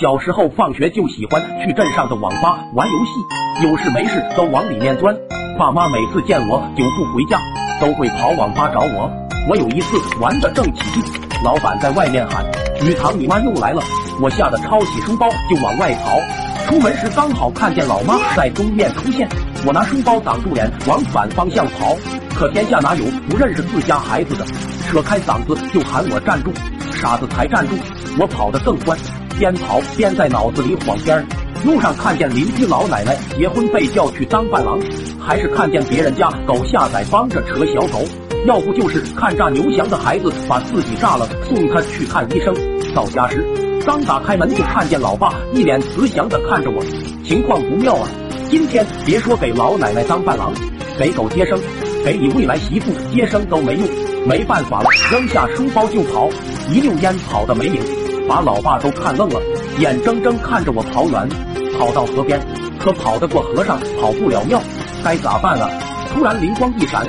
小时候放学就喜欢去镇上的网吧玩游戏，有事没事都往里面钻。爸妈每次见我久不回家，都会跑网吧找我。我有一次玩的正起劲，老板在外面喊：“雨堂，你妈又来了！”我吓得抄起书包就往外跑。出门时刚好看见老妈在东面出现，我拿书包挡住脸往反方向跑。可天下哪有不认识自家孩子的？扯开嗓子就喊我站住，傻子才站住！我跑得更欢。边跑边在脑子里晃边儿，路上看见邻居老奶奶结婚被叫去当伴郎，还是看见别人家狗下崽帮着扯小狗，要不就是看炸牛翔的孩子把自己炸了送他去看医生。到家时刚打开门就看见老爸一脸慈祥的看着我，情况不妙啊！今天别说给老奶奶当伴郎，给狗接生，给你未来媳妇接生都没用。没办法了，扔下书包就跑，一溜烟跑的没影。把老爸都看愣了，眼睁睁看着我跑远，跑到河边，可跑得过和尚跑不了庙，该咋办啊？突然灵光一闪，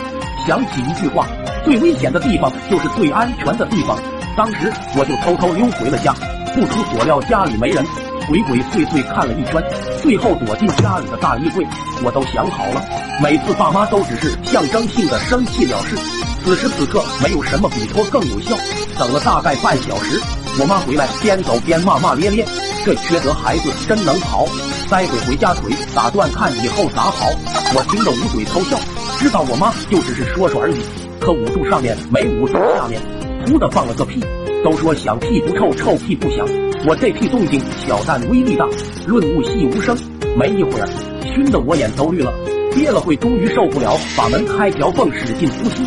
想起一句话：最危险的地方就是最安全的地方。当时我就偷偷溜回了家，不出所料家里没人，鬼鬼祟祟看了一圈，最后躲进家里的大衣柜。我都想好了，每次爸妈都只是象征性的生气了事。此时此刻，没有什么比拖更有效。等了大概半小时。我妈回来，边走边骂骂咧咧，这缺德孩子真能跑，待会回家腿打断，看以后咋跑。我听得捂嘴偷笑，知道我妈就只是说说而已，可捂住上面没捂住下面，噗的放了个屁。都说响屁不臭，臭屁不响，我这屁动静小但威力大，润物细无声。没一会儿，熏得我眼都绿了，憋了会，终于受不了，把门开条缝，使劲呼吸。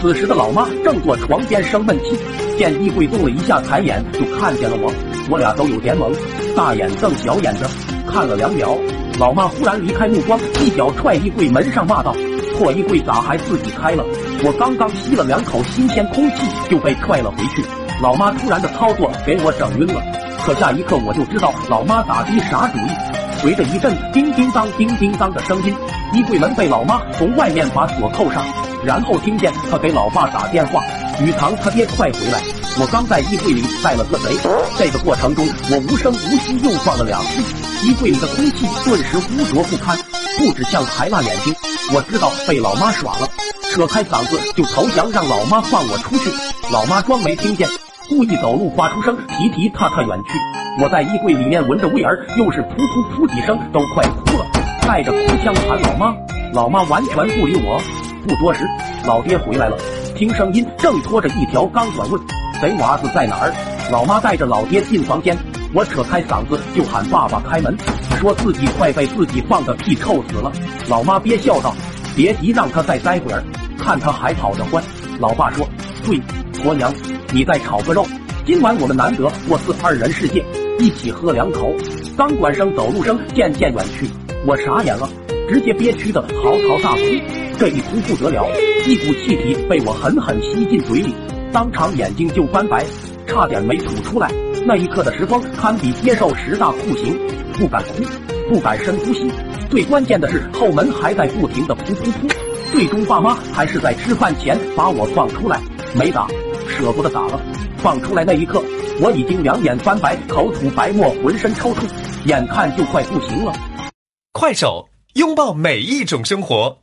此时的老妈正坐床边生闷气。见衣柜动了一下，抬眼就看见了我，我俩都有点懵，大眼瞪小眼的看了两秒。老妈忽然离开目光，一脚踹衣柜门上，骂道：“破衣柜咋还自己开了？”我刚刚吸了两口新鲜空气，就被踹了回去。老妈突然的操作给我整晕了，可下一刻我就知道老妈打的啥主意。随着一阵叮叮当、叮叮当的声音，衣柜门被老妈从外面把锁扣上，然后听见她给老爸打电话。雨堂，他爹快回来！我刚在衣柜里带了个贼。这个过程中，我无声无息又放了两次，衣柜里的空气顿时污浊不堪，不止像还辣眼睛。我知道被老妈耍了，扯开嗓子就投降，让老妈放我出去。老妈装没听见，故意走路发出声，提提踏踏远去。我在衣柜里面闻着味儿，又是噗噗噗几声，都快哭了，带着哭腔喊老妈。老妈完全不理我。不多时，老爹回来了。听声音，正拖着一条钢管，问：“贼娃子在哪儿？”老妈带着老爹进房间，我扯开嗓子就喊：“爸爸开门！”说自己快被自己放的屁臭死了。老妈憋笑道：“别急，让他再待会儿，看他还跑得欢。”老爸说：“对，婆娘，你再炒个肉。今晚我们难得过四二人世界，一起喝两口。”钢管声、走路声渐渐远去，我傻眼了，直接憋屈的嚎啕大哭。这一哭不得了，一股气体被我狠狠吸进嘴里，当场眼睛就翻白，差点没吐出来。那一刻的时光堪比接受十大酷刑，不敢哭，不敢深呼吸。最关键的是后门还在不停的噗噗噗。最终爸妈还是在吃饭前把我放出来，没打，舍不得打了。放出来那一刻，我已经两眼翻白，口吐白沫，浑身抽搐，眼看就快不行了。快手，拥抱每一种生活。